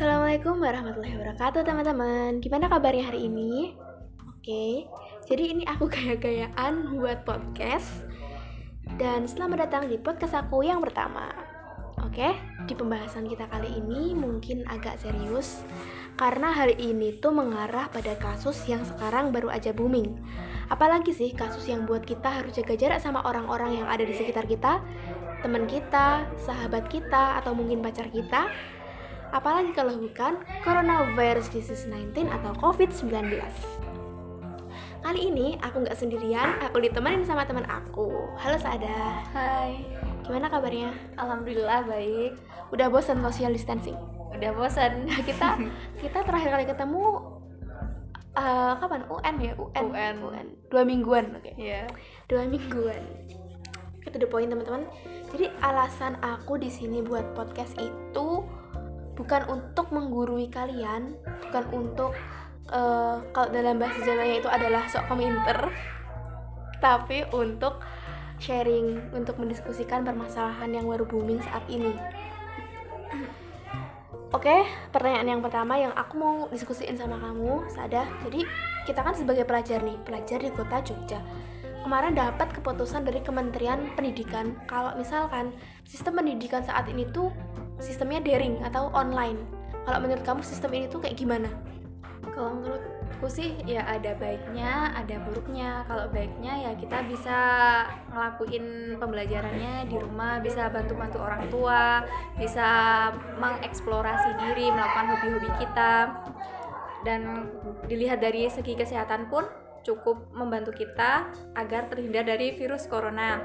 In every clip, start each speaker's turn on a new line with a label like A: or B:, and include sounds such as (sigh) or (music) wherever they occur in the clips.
A: Assalamualaikum warahmatullahi wabarakatuh teman-teman. Gimana kabarnya hari ini? Oke, jadi ini aku (laughs) gaya-gayaan buat podcast. Dan selamat datang di podcast aku yang pertama. Oke, di pembahasan kita kali ini mungkin agak serius. Karena hari ini tuh mengarah pada kasus yang sekarang baru aja booming. Apalagi sih kasus yang buat kita harus jaga jarak sama orang-orang yang ada di sekitar kita? Teman kita, sahabat kita, atau mungkin pacar kita apalagi kalau bukan coronavirus disease 19 atau COVID-19. Kali ini aku nggak sendirian, aku ditemenin sama teman aku. Halo Sada.
B: Hai,
A: Gimana kabarnya?
B: alhamdulillah baik.
A: Udah bosan social distancing?
B: Udah bosan.
A: kita (laughs) kita terakhir kali ketemu eh, kapan? UN ya? UN.
B: UN.
A: Dua mingguan, oke.
B: Iya.
A: Dua mingguan. Kita the point teman-teman. Jadi alasan aku di sini buat podcast itu bukan untuk menggurui kalian, bukan untuk eh, kalau dalam bahasa Jawanya itu adalah sok kominter, tapi untuk sharing, untuk mendiskusikan permasalahan yang baru booming saat ini. Oke, pertanyaan yang pertama yang aku mau diskusiin sama kamu, Sada. Jadi kita kan sebagai pelajar nih, pelajar di kota Jogja. Kemarin dapat keputusan dari Kementerian Pendidikan kalau misalkan sistem pendidikan saat ini tuh sistemnya daring atau online. Kalau menurut kamu sistem ini tuh kayak gimana?
B: Kalau menurutku sih ya ada baiknya, ada buruknya. Kalau baiknya ya kita bisa ngelakuin pembelajarannya di rumah, bisa bantu-bantu orang tua, bisa mengeksplorasi diri, melakukan hobi-hobi kita. Dan dilihat dari segi kesehatan pun cukup membantu kita agar terhindar dari virus corona.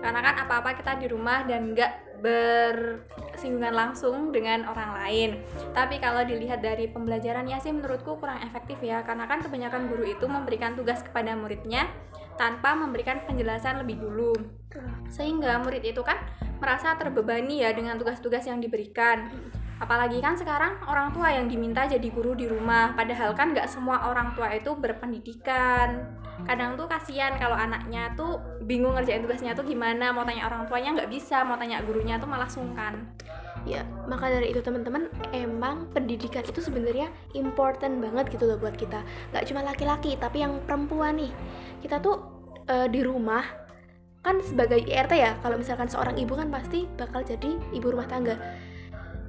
B: Karena kan apa-apa kita di rumah dan nggak bersinggungan langsung dengan orang lain. Tapi kalau dilihat dari pembelajarannya sih menurutku kurang efektif ya, karena kan kebanyakan guru itu memberikan tugas kepada muridnya tanpa memberikan penjelasan lebih dulu. Sehingga murid itu kan merasa terbebani ya dengan tugas-tugas yang diberikan. Apalagi kan sekarang orang tua yang diminta jadi guru di rumah, padahal kan nggak semua orang tua itu berpendidikan. Kadang tuh kasihan kalau anaknya tuh bingung ngerjain tugasnya tuh gimana, mau tanya orang tuanya nggak bisa, mau tanya gurunya tuh malah sungkan.
A: Ya, maka dari itu teman-teman, emang pendidikan itu sebenarnya important banget gitu loh buat kita. Gak cuma laki-laki, tapi yang perempuan nih. Kita tuh eh, di rumah kan sebagai IRT ya, kalau misalkan seorang ibu kan pasti bakal jadi ibu rumah tangga.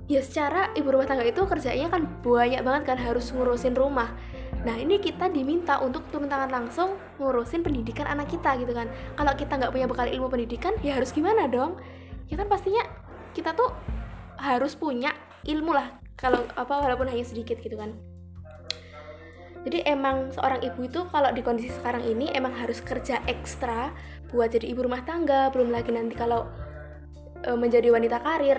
A: Ya secara ibu rumah tangga itu kerjanya kan banyak banget kan harus ngurusin rumah. Nah ini kita diminta untuk turun tangan langsung ngurusin pendidikan anak kita gitu kan. Kalau kita nggak punya bekal ilmu pendidikan, ya harus gimana dong? Ya kan pastinya kita tuh harus punya ilmu lah kalau apa walaupun hanya sedikit gitu kan jadi emang seorang ibu itu kalau di kondisi sekarang ini emang harus kerja ekstra buat jadi ibu rumah tangga belum lagi nanti kalau e, menjadi wanita karir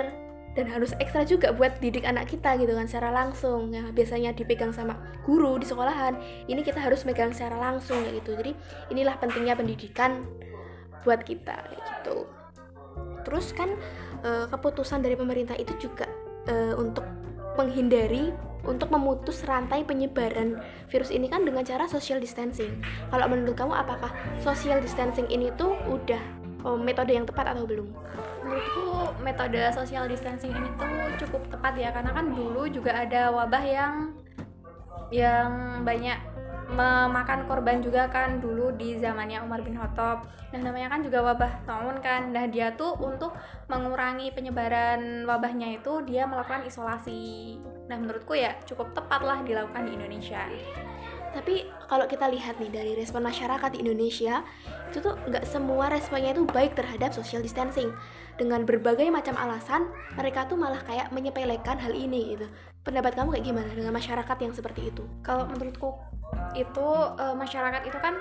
A: dan harus ekstra juga buat didik anak kita gitu kan secara langsung. Ya biasanya dipegang sama guru di sekolahan ini kita harus megang secara langsung kayak gitu. Jadi inilah pentingnya pendidikan buat kita kayak gitu. Terus kan eh, keputusan dari pemerintah itu juga eh, untuk menghindari untuk memutus rantai penyebaran virus ini kan dengan cara social distancing. Kalau menurut kamu apakah social distancing ini tuh udah oh, metode yang tepat atau belum?
B: Menurutku metode social distancing ini tuh cukup tepat ya karena kan dulu juga ada wabah yang yang banyak memakan korban juga kan dulu di zamannya Umar bin Khattab. Nah, namanya kan juga wabah taun kan. Nah, dia tuh untuk mengurangi penyebaran wabahnya itu dia melakukan isolasi. Nah, menurutku ya cukup tepat lah dilakukan di Indonesia.
A: Tapi kalau kita lihat nih dari respon masyarakat di Indonesia, itu tuh nggak semua responnya itu baik terhadap social distancing. Dengan berbagai macam alasan, mereka tuh malah kayak menyepelekan hal ini gitu. Pendapat kamu kayak gimana dengan masyarakat yang seperti itu?
B: Kalau menurutku itu eh, masyarakat itu kan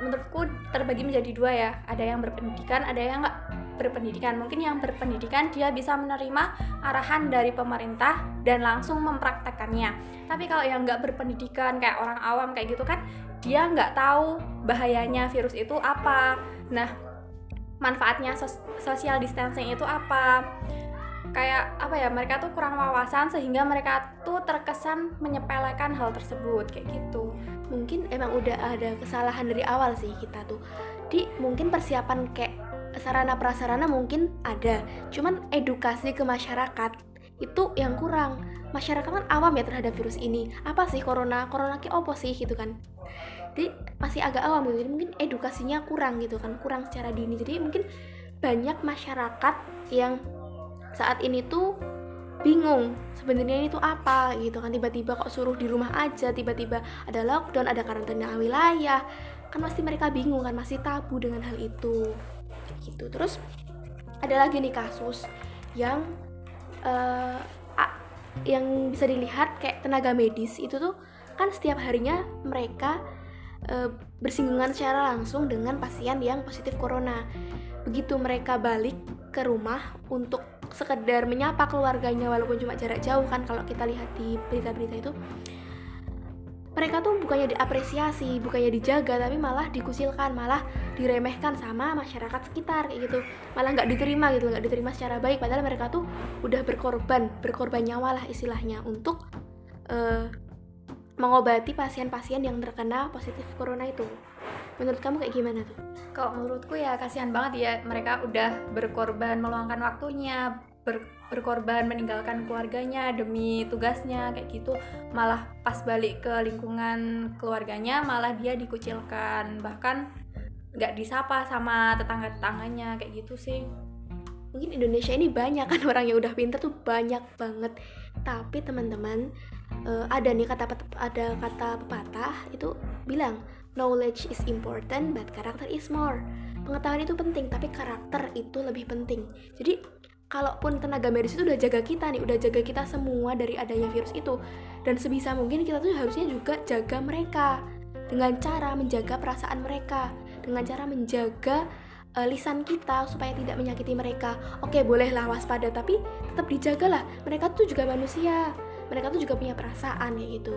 B: menurutku terbagi menjadi dua ya. Ada yang berpendidikan, ada yang nggak berpendidikan. Mungkin yang berpendidikan dia bisa menerima arahan dari pemerintah dan langsung mempraktekannya. Tapi kalau yang nggak berpendidikan kayak orang awam kayak gitu kan, dia nggak tahu bahayanya virus itu apa. Nah, manfaatnya sos- social distancing itu apa? Kayak apa ya? Mereka tuh kurang wawasan sehingga mereka tuh terkesan menyepelekan hal tersebut kayak gitu.
A: Mungkin emang udah ada kesalahan dari awal sih kita tuh. Di mungkin persiapan kayak sarana prasarana mungkin ada, cuman edukasi ke masyarakat itu yang kurang. Masyarakat kan awam ya terhadap virus ini. Apa sih corona? Corona ki opo sih gitu kan? Jadi masih agak awam gitu. Jadi mungkin edukasinya kurang gitu kan. Kurang secara dini. Jadi mungkin banyak masyarakat yang saat ini tuh bingung sebenarnya ini tuh apa gitu kan. Tiba-tiba kok suruh di rumah aja tiba-tiba ada lockdown ada karantina wilayah. Kan pasti mereka bingung kan masih tabu dengan hal itu gitu terus ada lagi nih kasus yang uh, yang bisa dilihat kayak tenaga medis itu tuh kan setiap harinya mereka uh, bersinggungan secara langsung dengan pasien yang positif corona. Begitu mereka balik ke rumah untuk sekedar menyapa keluarganya walaupun cuma jarak jauh kan kalau kita lihat di berita-berita itu mereka tuh bukannya diapresiasi, bukannya dijaga, tapi malah dikucilkan, malah diremehkan sama masyarakat sekitar kayak gitu, malah nggak diterima gitu, nggak diterima secara baik. Padahal mereka tuh udah berkorban, berkorban nyawa lah istilahnya untuk uh, mengobati pasien-pasien yang terkena positif corona itu. Menurut kamu kayak gimana tuh?
B: Kalau menurutku ya kasihan banget ya mereka udah berkorban meluangkan waktunya, ber, berkorban meninggalkan keluarganya demi tugasnya kayak gitu. Malah pas balik ke lingkungan keluarganya malah dia dikucilkan. Bahkan nggak disapa sama tetangga tetangganya kayak gitu sih.
A: Mungkin Indonesia ini banyak kan (laughs) orang yang udah pinter tuh banyak banget. Tapi teman-teman uh, ada nih kata ada kata pepatah itu bilang knowledge is important but character is more. Pengetahuan itu penting tapi karakter itu lebih penting. Jadi kalaupun tenaga medis itu udah jaga kita nih, udah jaga kita semua dari adanya virus itu. Dan sebisa mungkin kita tuh harusnya juga jaga mereka dengan cara menjaga perasaan mereka, dengan cara menjaga uh, lisan kita supaya tidak menyakiti mereka. Oke, bolehlah waspada, tapi tetap dijagalah. Mereka tuh juga manusia. Mereka tuh juga punya perasaan ya gitu.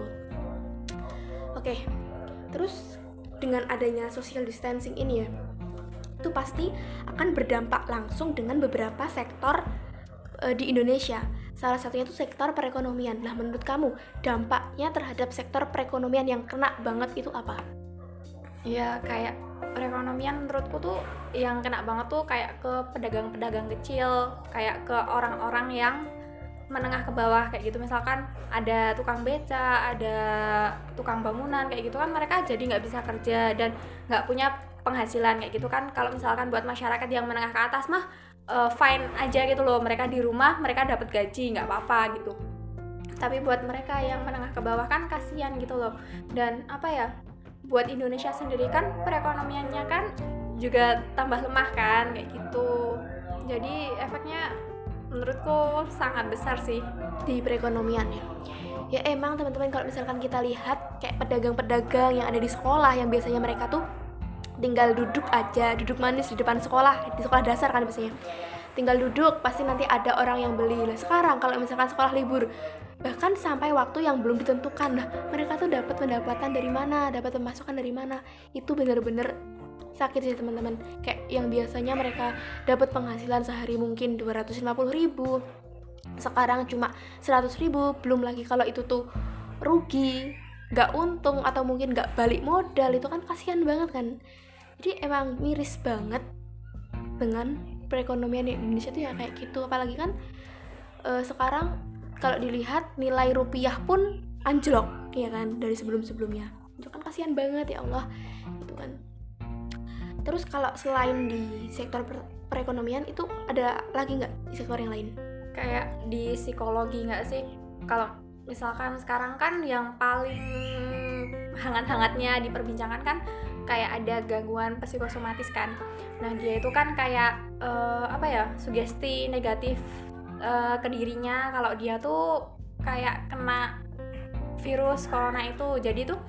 A: Oke. Terus dengan adanya social distancing ini ya, itu pasti akan berdampak langsung dengan beberapa sektor uh, di Indonesia. Salah satunya itu sektor perekonomian. Nah, menurut kamu dampaknya terhadap sektor perekonomian yang kena banget itu apa?
B: Ya, kayak perekonomian menurutku tuh yang kena banget tuh kayak ke pedagang-pedagang kecil, kayak ke orang-orang yang menengah ke bawah kayak gitu misalkan ada tukang beca ada tukang bangunan kayak gitu kan mereka jadi nggak bisa kerja dan nggak punya penghasilan kayak gitu kan. Kalau misalkan buat masyarakat yang menengah ke atas mah uh, fine aja gitu loh. Mereka di rumah mereka dapat gaji nggak apa-apa gitu. Tapi buat mereka yang menengah ke bawah kan kasihan gitu loh. Dan apa ya buat Indonesia sendiri kan perekonomiannya kan juga tambah lemah kan kayak gitu. Jadi efeknya menurutku sangat besar sih.
A: Di perekonomian ya? Ya emang teman-teman kalau misalkan kita lihat kayak pedagang-pedagang yang ada di sekolah yang biasanya mereka tuh tinggal duduk aja duduk manis di depan sekolah di sekolah dasar kan biasanya. Tinggal duduk pasti nanti ada orang yang beli. Lah sekarang kalau misalkan sekolah libur bahkan sampai waktu yang belum ditentukan. Nah mereka tuh dapat pendapatan dari mana dapat pemasukan dari mana. Itu bener-bener sakit sih teman-teman. Kayak yang biasanya mereka dapat penghasilan sehari mungkin 250 ribu. Sekarang cuma 100 ribu belum lagi kalau itu tuh rugi nggak untung atau mungkin nggak balik modal. Itu kan kasihan banget kan jadi emang miris banget dengan perekonomian di Indonesia tuh ya kayak gitu. Apalagi kan uh, sekarang kalau dilihat nilai rupiah pun anjlok ya kan dari sebelum-sebelumnya. Itu kan kasihan banget ya Allah. Itu kan. Terus kalau selain di sektor perekonomian itu ada lagi nggak di sektor yang lain?
B: Kayak di psikologi nggak sih? Kalau misalkan sekarang kan yang paling hangat-hangatnya diperbincangkan kan kayak ada gangguan psikosomatis kan. Nah dia itu kan kayak uh, apa ya sugesti negatif uh, ke dirinya. Kalau dia tuh kayak kena virus corona itu jadi tuh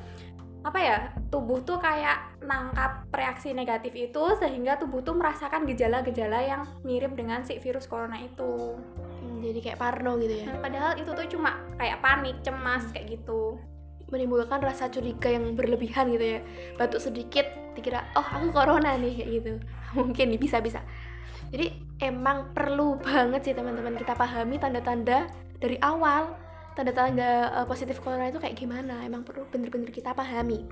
B: apa ya tubuh tuh kayak nangkap reaksi negatif itu sehingga tubuh tuh merasakan gejala-gejala yang mirip dengan si virus corona itu.
A: Hmm, jadi kayak parno gitu ya?
B: Padahal itu tuh cuma kayak panik cemas kayak gitu
A: menimbulkan rasa curiga yang berlebihan gitu ya. Batuk sedikit dikira oh aku corona nih kayak gitu. (laughs) Mungkin nih bisa bisa. Jadi emang perlu banget sih teman-teman kita pahami tanda-tanda dari awal tanda-tanda uh, positif corona itu kayak gimana. Emang perlu bener-bener kita pahami.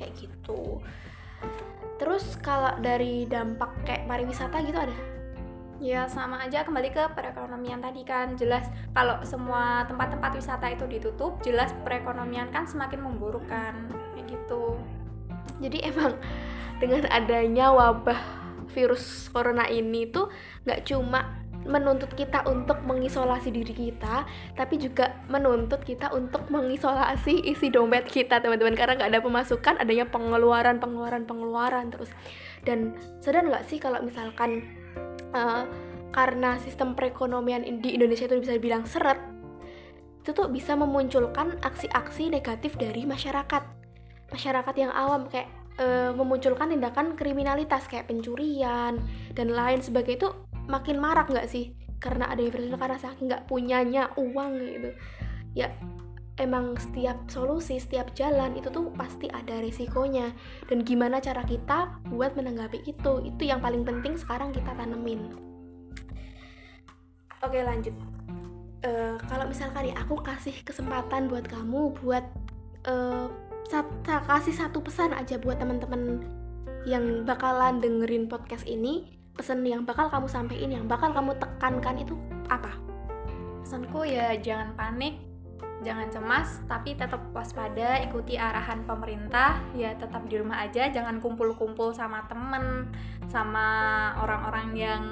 A: Kayak gitu. Terus kalau dari dampak kayak pariwisata gitu ada
B: Ya sama aja kembali ke perekonomian tadi kan jelas kalau semua tempat-tempat wisata itu ditutup jelas perekonomian kan semakin memburuk kan kayak gitu.
A: Jadi (laughs) emang dengan adanya wabah virus corona ini tuh nggak cuma menuntut kita untuk mengisolasi diri kita, tapi juga menuntut kita untuk mengisolasi isi dompet kita teman-teman karena nggak ada pemasukan, adanya pengeluaran, pengeluaran, pengeluaran terus. Dan sadar nggak sih kalau misalkan uh, karena sistem perekonomian di Indonesia itu bisa dibilang seret itu tuh bisa memunculkan aksi-aksi negatif dari masyarakat. Masyarakat yang awam kayak uh, memunculkan tindakan kriminalitas kayak pencurian dan lain sebagainya itu makin marak nggak sih? Karena ada virus karena saking nggak punyanya uang gitu. Ya emang setiap solusi setiap jalan itu tuh pasti ada resikonya dan gimana cara kita buat menanggapi itu? Itu yang paling penting sekarang kita tanemin. Oke lanjut. Uh, kalau misalkan ya aku kasih kesempatan buat kamu buat uh, kasih satu pesan aja buat teman-teman yang bakalan dengerin podcast ini. Pesan yang bakal kamu sampaikan yang bakal kamu tekankan itu apa?
B: Pesanku ya jangan panik jangan cemas tapi tetap waspada ikuti arahan pemerintah. Ya tetap di rumah aja jangan kumpul-kumpul sama temen sama orang-orang yang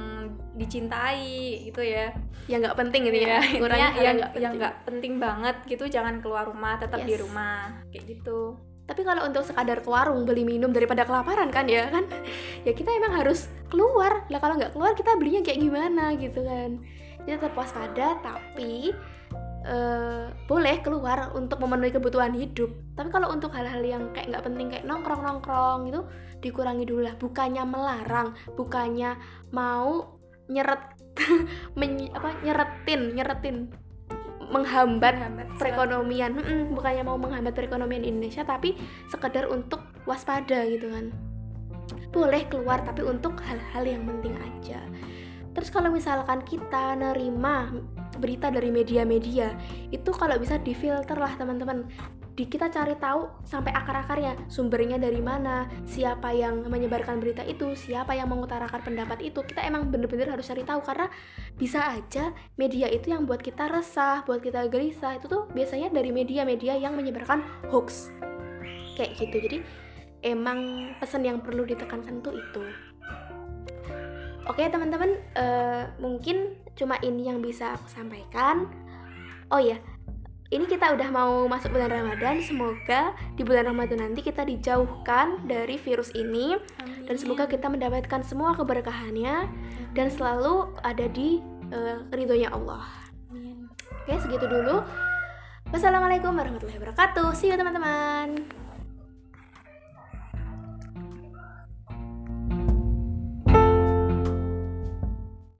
B: dicintai gitu ya.
A: Yang nggak penting gitu ya,
B: ya yang yang yang nggak penting. banget gitu jangan keluar rumah tetap yes. di rumah kayak gitu.
A: Tapi kalau untuk sekadar ke warung beli minum daripada kelaparan kan ya kan? Ya kita emang harus keluar. Lah kalau nggak keluar kita belinya kayak gimana gitu kan? Jadi tetap waspada tapi uh, boleh keluar untuk memenuhi kebutuhan hidup. Tapi kalau untuk hal-hal yang kayak nggak penting kayak nongkrong nongkrong itu dikurangi dulu lah. Bukannya melarang bukannya mau nyeret (laughs) men, apa nyeretin nyeretin menghambat, menghambat perekonomian. Hmm, bukannya mau menghambat perekonomian Indonesia tapi sekedar untuk waspada gitu kan. Boleh keluar tapi untuk hal-hal yang penting aja. Terus kalau misalkan kita nerima berita dari media-media. Itu kalau bisa difilter lah teman-teman. Di kita cari tahu sampai akar-akarnya. Sumbernya dari mana siapa yang menyebarkan berita itu siapa yang mengutarakan pendapat itu. Kita emang bener-bener harus cari tahu karena bisa aja media itu yang buat kita resah buat kita gelisah. Itu tuh biasanya dari media-media yang menyebarkan hoax. Kayak gitu. Jadi emang pesan yang perlu ditekankan tuh itu Oke teman-teman, uh, mungkin cuma ini yang bisa aku sampaikan. Oh ya, ini kita udah mau masuk bulan Ramadan. Semoga di bulan Ramadan nanti kita dijauhkan dari virus ini Amin. dan semoga kita mendapatkan semua keberkahannya Amin. dan selalu ada di uh, ridhonya Allah. Amin. Oke, segitu dulu. Wassalamualaikum warahmatullahi wabarakatuh. See you teman-teman.